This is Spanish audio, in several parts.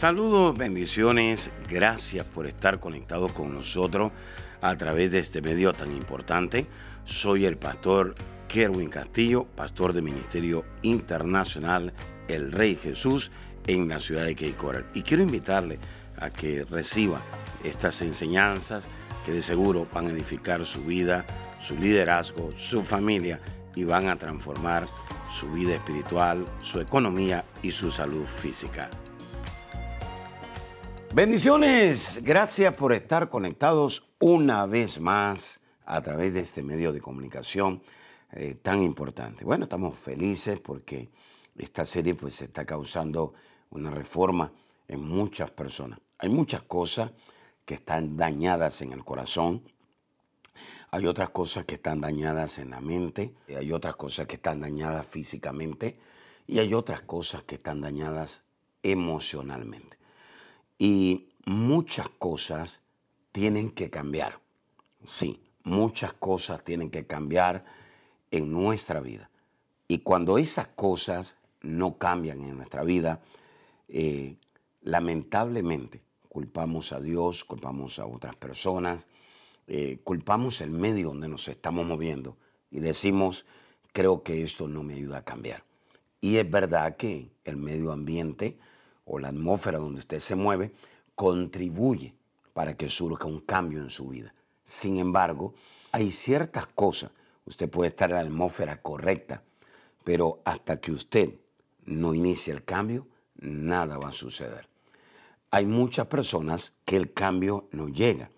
Saludos, bendiciones, gracias por estar conectados con nosotros a través de este medio tan importante. Soy el pastor Kerwin Castillo, pastor del Ministerio Internacional El Rey Jesús en la ciudad de Cape. Y quiero invitarle a que reciba estas enseñanzas que de seguro van a edificar su vida, su liderazgo, su familia y van a transformar su vida espiritual, su economía y su salud física. Bendiciones, gracias por estar conectados una vez más a través de este medio de comunicación eh, tan importante. Bueno, estamos felices porque esta serie pues está causando una reforma en muchas personas. Hay muchas cosas que están dañadas en el corazón, hay otras cosas que están dañadas en la mente, hay otras cosas que están dañadas físicamente y hay otras cosas que están dañadas emocionalmente. Y muchas cosas tienen que cambiar. Sí, muchas cosas tienen que cambiar en nuestra vida. Y cuando esas cosas no cambian en nuestra vida, eh, lamentablemente culpamos a Dios, culpamos a otras personas, eh, culpamos el medio donde nos estamos moviendo y decimos, creo que esto no me ayuda a cambiar. Y es verdad que el medio ambiente o la atmósfera donde usted se mueve contribuye para que surja un cambio en su vida. Sin embargo, hay ciertas cosas, usted puede estar en la atmósfera correcta, pero hasta que usted no inicie el cambio, nada va a suceder. Hay muchas personas que el cambio no llega.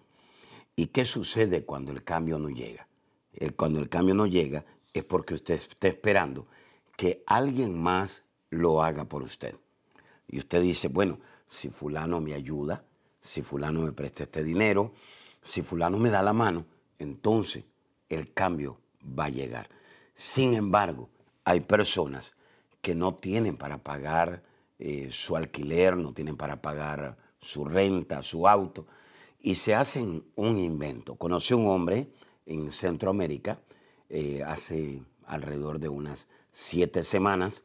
¿Y qué sucede cuando el cambio no llega? cuando el cambio no llega es porque usted está esperando que alguien más lo haga por usted. Y usted dice, bueno, si fulano me ayuda, si fulano me presta este dinero, si fulano me da la mano, entonces el cambio va a llegar. Sin embargo, hay personas que no tienen para pagar eh, su alquiler, no tienen para pagar su renta, su auto, y se hacen un invento. Conocí a un hombre en Centroamérica eh, hace alrededor de unas siete semanas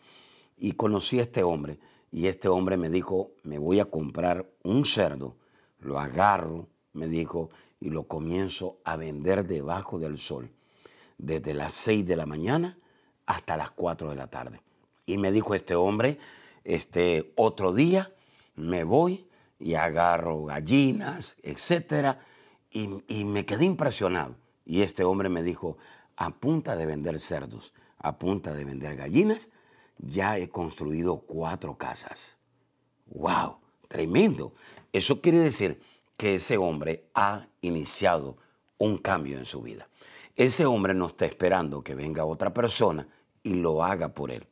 y conocí a este hombre y este hombre me dijo, me voy a comprar un cerdo, lo agarro, me dijo, y lo comienzo a vender debajo del sol, desde las seis de la mañana hasta las cuatro de la tarde. Y me dijo este hombre, este otro día me voy y agarro gallinas, etcétera, y, me quedé impresionado. Y este hombre me dijo, a punta de vender cerdos, a punta de vender gallinas, ya he construido cuatro casas. ¡Wow! Tremendo. Eso quiere decir que ese hombre ha iniciado un cambio en su vida. Ese hombre no está esperando que venga otra persona y lo haga por él.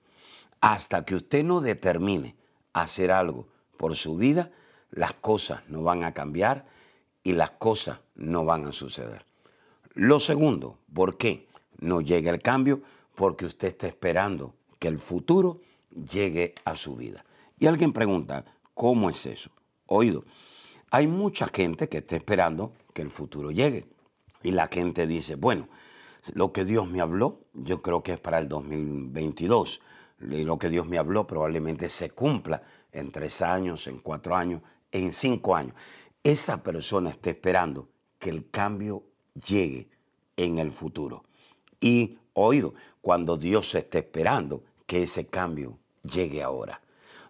Hasta que usted no determine hacer algo por su vida, las cosas no van a cambiar y las cosas no van a suceder. Lo segundo, ¿por qué no llega el cambio? Porque usted está esperando que el futuro llegue a su vida. Y alguien pregunta, ¿cómo es eso? Oído, hay mucha gente que está esperando que el futuro llegue. Y la gente dice, bueno, lo que Dios me habló, yo creo que es para el 2022 lo que Dios me habló probablemente se cumpla en tres años, en cuatro años, en cinco años. Esa persona está esperando que el cambio llegue en el futuro. Y oído, cuando Dios está esperando que ese cambio llegue ahora.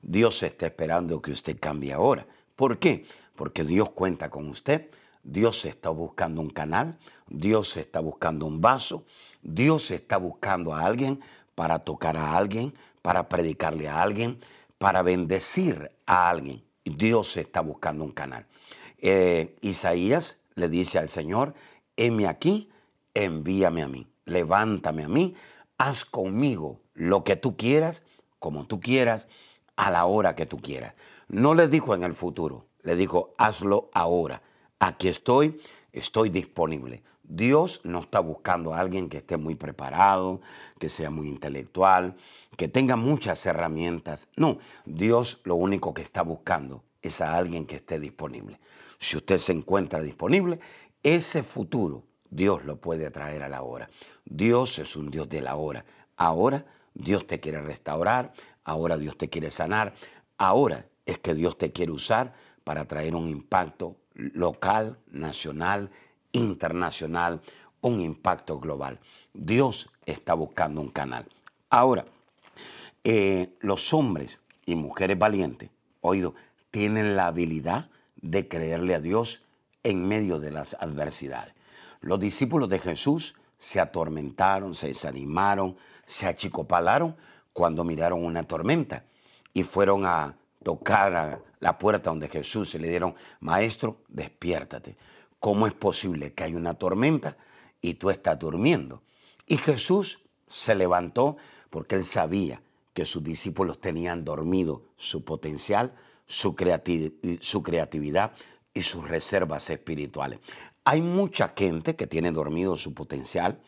Dios está esperando que usted cambie ahora. ¿Por qué? Porque Dios cuenta con usted. Dios está buscando un canal. Dios está buscando un vaso. Dios está buscando a alguien para tocar a alguien, para predicarle a alguien, para bendecir a alguien. Dios está buscando un canal. Eh, Isaías le dice al Señor, heme aquí, envíame a mí, levántame a mí, haz conmigo lo que tú quieras, como tú quieras, a la hora que tú quieras. No le dijo en el futuro, le dijo, hazlo ahora. Aquí estoy, estoy disponible. Dios no está buscando a alguien que esté muy preparado, que sea muy intelectual, que tenga muchas herramientas. No, Dios lo único que está buscando es a alguien que esté disponible. Si usted se encuentra disponible, ese futuro Dios lo puede traer a la hora. Dios es un Dios de la hora. Ahora Dios te quiere restaurar, ahora Dios te quiere sanar, ahora es que Dios te quiere usar para traer un impacto local, nacional, internacional, un impacto global. Dios está buscando un canal. Ahora, eh, los hombres y mujeres valientes, oído, tienen la habilidad de creerle a Dios en medio de las adversidades. Los discípulos de Jesús se atormentaron, se desanimaron, se achicopalaron cuando miraron una tormenta y fueron a tocar a la puerta donde Jesús se le dieron, maestro, despiértate. ¿Cómo es posible que hay una tormenta y tú estás durmiendo? Y Jesús se levantó porque él sabía que sus discípulos tenían dormido su potencial, su, su creatividad y sus reservas espirituales. Hay mucha gente que tiene dormido su potencial,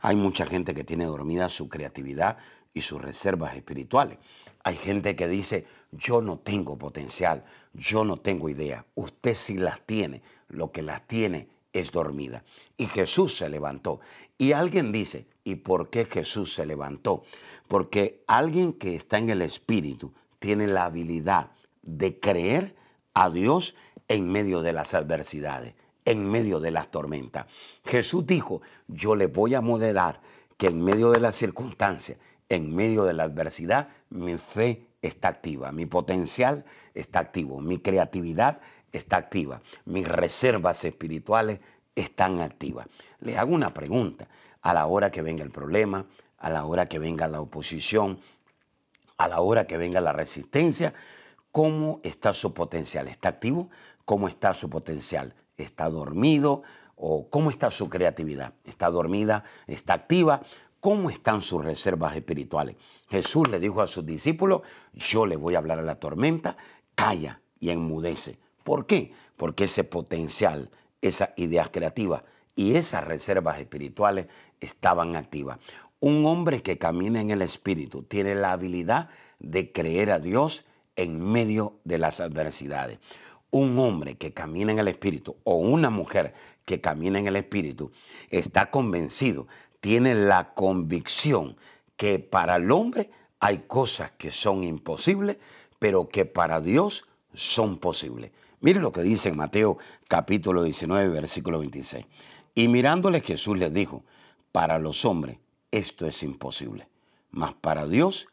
hay mucha gente que tiene dormida su creatividad y sus reservas espirituales. Hay gente que dice, yo no tengo potencial, yo no tengo idea. Usted sí las tiene, lo que las tiene es dormida. Y Jesús se levantó. Y alguien dice, ¿y por qué Jesús se levantó? Porque alguien que está en el Espíritu tiene la habilidad de creer a Dios en medio de las adversidades, en medio de las tormentas. Jesús dijo, yo le voy a moderar que en medio de las circunstancias, en medio de la adversidad, mi fe está activa, mi potencial está activo, mi creatividad está activa, mis reservas espirituales están activas. Le hago una pregunta, a la hora que venga el problema, a la hora que venga la oposición, a la hora que venga la resistencia, ¿cómo está su potencial? ¿Está activo? ¿Cómo está su potencial? ¿Está dormido? ¿O cómo está su creatividad? ¿Está dormida? ¿Está activa? ¿Cómo están sus reservas espirituales? Jesús le dijo a sus discípulos, yo le voy a hablar a la tormenta, calla y enmudece. ¿Por qué? Porque ese potencial, esas ideas creativas y esas reservas espirituales estaban activas. Un hombre que camina en el Espíritu tiene la habilidad de creer a Dios en medio de las adversidades. Un hombre que camina en el Espíritu o una mujer que camina en el Espíritu está convencido tiene la convicción que para el hombre hay cosas que son imposibles, pero que para Dios son posibles. Mire lo que dice en Mateo capítulo 19, versículo 26. Y mirándole Jesús les dijo, para los hombres esto es imposible, mas para Dios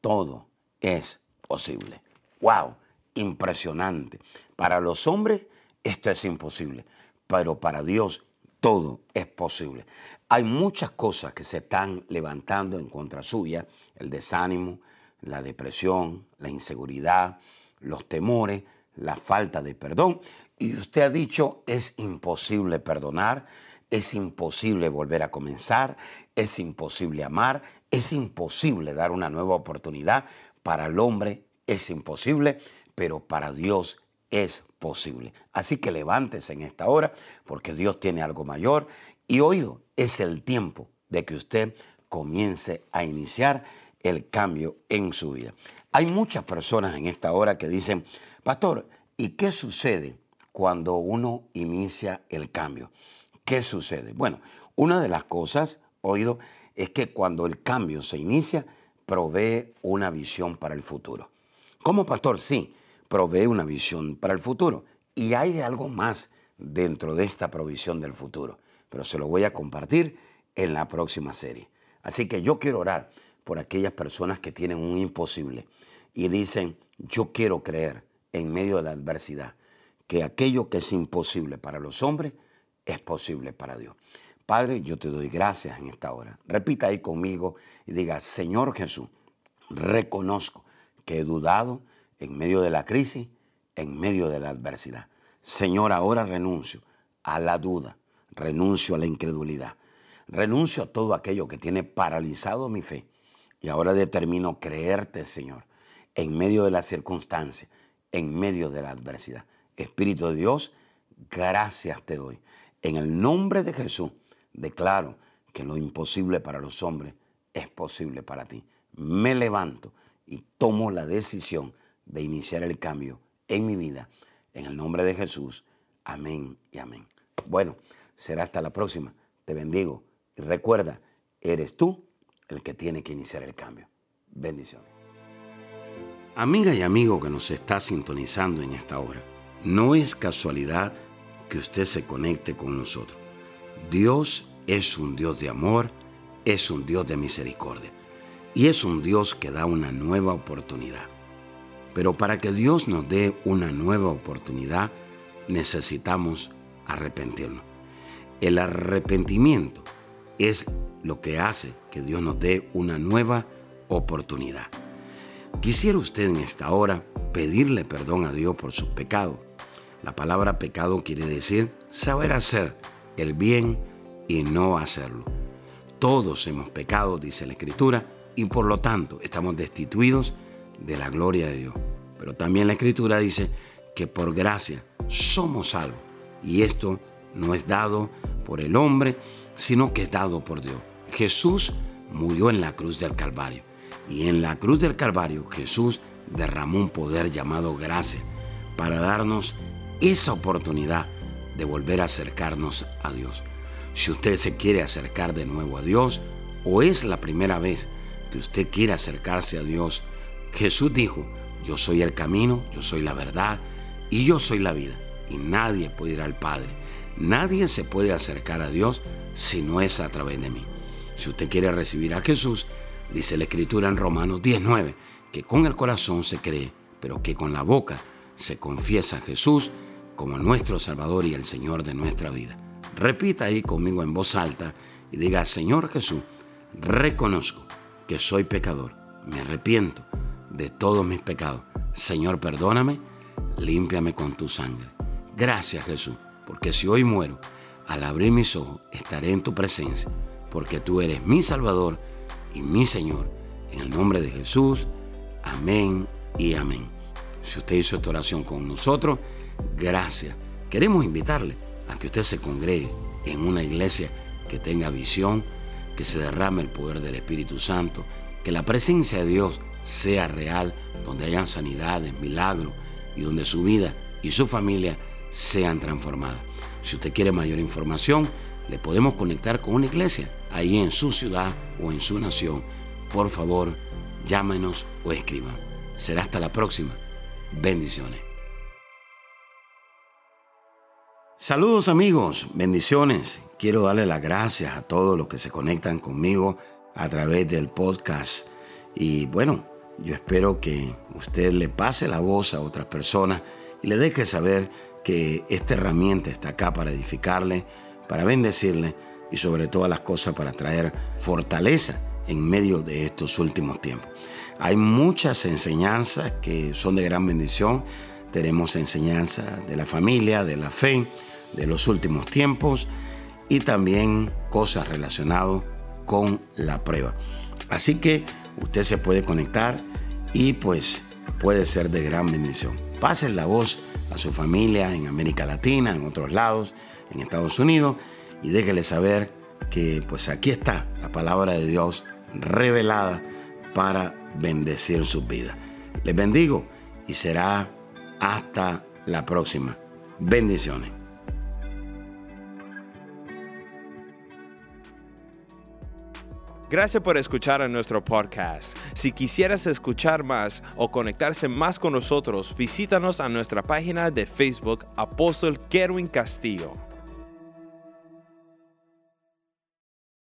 todo es posible. ¡Wow! Impresionante. Para los hombres esto es imposible, pero para Dios todo es posible. Hay muchas cosas que se están levantando en contra suya, el desánimo, la depresión, la inseguridad, los temores, la falta de perdón. Y usted ha dicho, es imposible perdonar, es imposible volver a comenzar, es imposible amar, es imposible dar una nueva oportunidad. Para el hombre es imposible, pero para Dios es posible. Así que levántese en esta hora porque Dios tiene algo mayor y oído, es el tiempo de que usted comience a iniciar el cambio en su vida. Hay muchas personas en esta hora que dicen, pastor, ¿y qué sucede cuando uno inicia el cambio? ¿Qué sucede? Bueno, una de las cosas, oído, es que cuando el cambio se inicia, provee una visión para el futuro. Como pastor, sí, provee una visión para el futuro. Y hay algo más dentro de esta provisión del futuro, pero se lo voy a compartir en la próxima serie. Así que yo quiero orar por aquellas personas que tienen un imposible y dicen, yo quiero creer en medio de la adversidad que aquello que es imposible para los hombres es posible para Dios. Padre, yo te doy gracias en esta hora. Repita ahí conmigo y diga, Señor Jesús, reconozco que he dudado, en medio de la crisis, en medio de la adversidad. Señor, ahora renuncio a la duda, renuncio a la incredulidad, renuncio a todo aquello que tiene paralizado mi fe y ahora determino creerte, Señor, en medio de la circunstancia, en medio de la adversidad. Espíritu de Dios, gracias te doy. En el nombre de Jesús, declaro que lo imposible para los hombres es posible para ti. Me levanto y tomo la decisión de iniciar el cambio en mi vida. En el nombre de Jesús. Amén y amén. Bueno, será hasta la próxima. Te bendigo. Y recuerda, eres tú el que tiene que iniciar el cambio. Bendiciones. Amiga y amigo que nos está sintonizando en esta hora, no es casualidad que usted se conecte con nosotros. Dios es un Dios de amor, es un Dios de misericordia y es un Dios que da una nueva oportunidad. Pero para que Dios nos dé una nueva oportunidad, necesitamos arrepentirnos. El arrepentimiento es lo que hace que Dios nos dé una nueva oportunidad. Quisiera usted en esta hora pedirle perdón a Dios por sus pecados. La palabra pecado quiere decir saber hacer el bien y no hacerlo. Todos hemos pecado, dice la Escritura, y por lo tanto estamos destituidos de la gloria de Dios. Pero también la Escritura dice que por gracia somos salvos. Y esto no es dado por el hombre, sino que es dado por Dios. Jesús murió en la cruz del Calvario. Y en la cruz del Calvario Jesús derramó un poder llamado gracia para darnos esa oportunidad de volver a acercarnos a Dios. Si usted se quiere acercar de nuevo a Dios o es la primera vez que usted quiere acercarse a Dios, Jesús dijo, yo soy el camino, yo soy la verdad y yo soy la vida. Y nadie puede ir al Padre. Nadie se puede acercar a Dios si no es a través de mí. Si usted quiere recibir a Jesús, dice la Escritura en Romanos 19, que con el corazón se cree, pero que con la boca se confiesa a Jesús como nuestro Salvador y el Señor de nuestra vida. Repita ahí conmigo en voz alta y diga, Señor Jesús, reconozco que soy pecador, me arrepiento de todos mis pecados. Señor, perdóname, límpiame con tu sangre. Gracias Jesús, porque si hoy muero, al abrir mis ojos estaré en tu presencia, porque tú eres mi Salvador y mi Señor. En el nombre de Jesús, amén y amén. Si usted hizo esta oración con nosotros, gracias. Queremos invitarle a que usted se congregue en una iglesia que tenga visión, que se derrame el poder del Espíritu Santo, que la presencia de Dios sea real, donde hayan sanidades, milagros y donde su vida y su familia sean transformadas. Si usted quiere mayor información, le podemos conectar con una iglesia ahí en su ciudad o en su nación. Por favor, llámenos o escriban. Será hasta la próxima. Bendiciones. Saludos amigos, bendiciones. Quiero darle las gracias a todos los que se conectan conmigo a través del podcast. Y bueno, yo espero que usted le pase la voz a otras personas y le deje saber que esta herramienta está acá para edificarle, para bendecirle y sobre todas las cosas para traer fortaleza en medio de estos últimos tiempos. Hay muchas enseñanzas que son de gran bendición. Tenemos enseñanza de la familia, de la fe, de los últimos tiempos y también cosas relacionadas con la prueba. Así que usted se puede conectar y pues puede ser de gran bendición. Pasen la voz a su familia en América Latina, en otros lados, en Estados Unidos y déjele saber que pues aquí está la palabra de Dios revelada para bendecir sus vidas. Les bendigo y será hasta la próxima. Bendiciones. Gracias por escuchar a nuestro podcast. Si quisieras escuchar más o conectarse más con nosotros, visítanos a nuestra página de Facebook Apóstol Kerwin Castillo.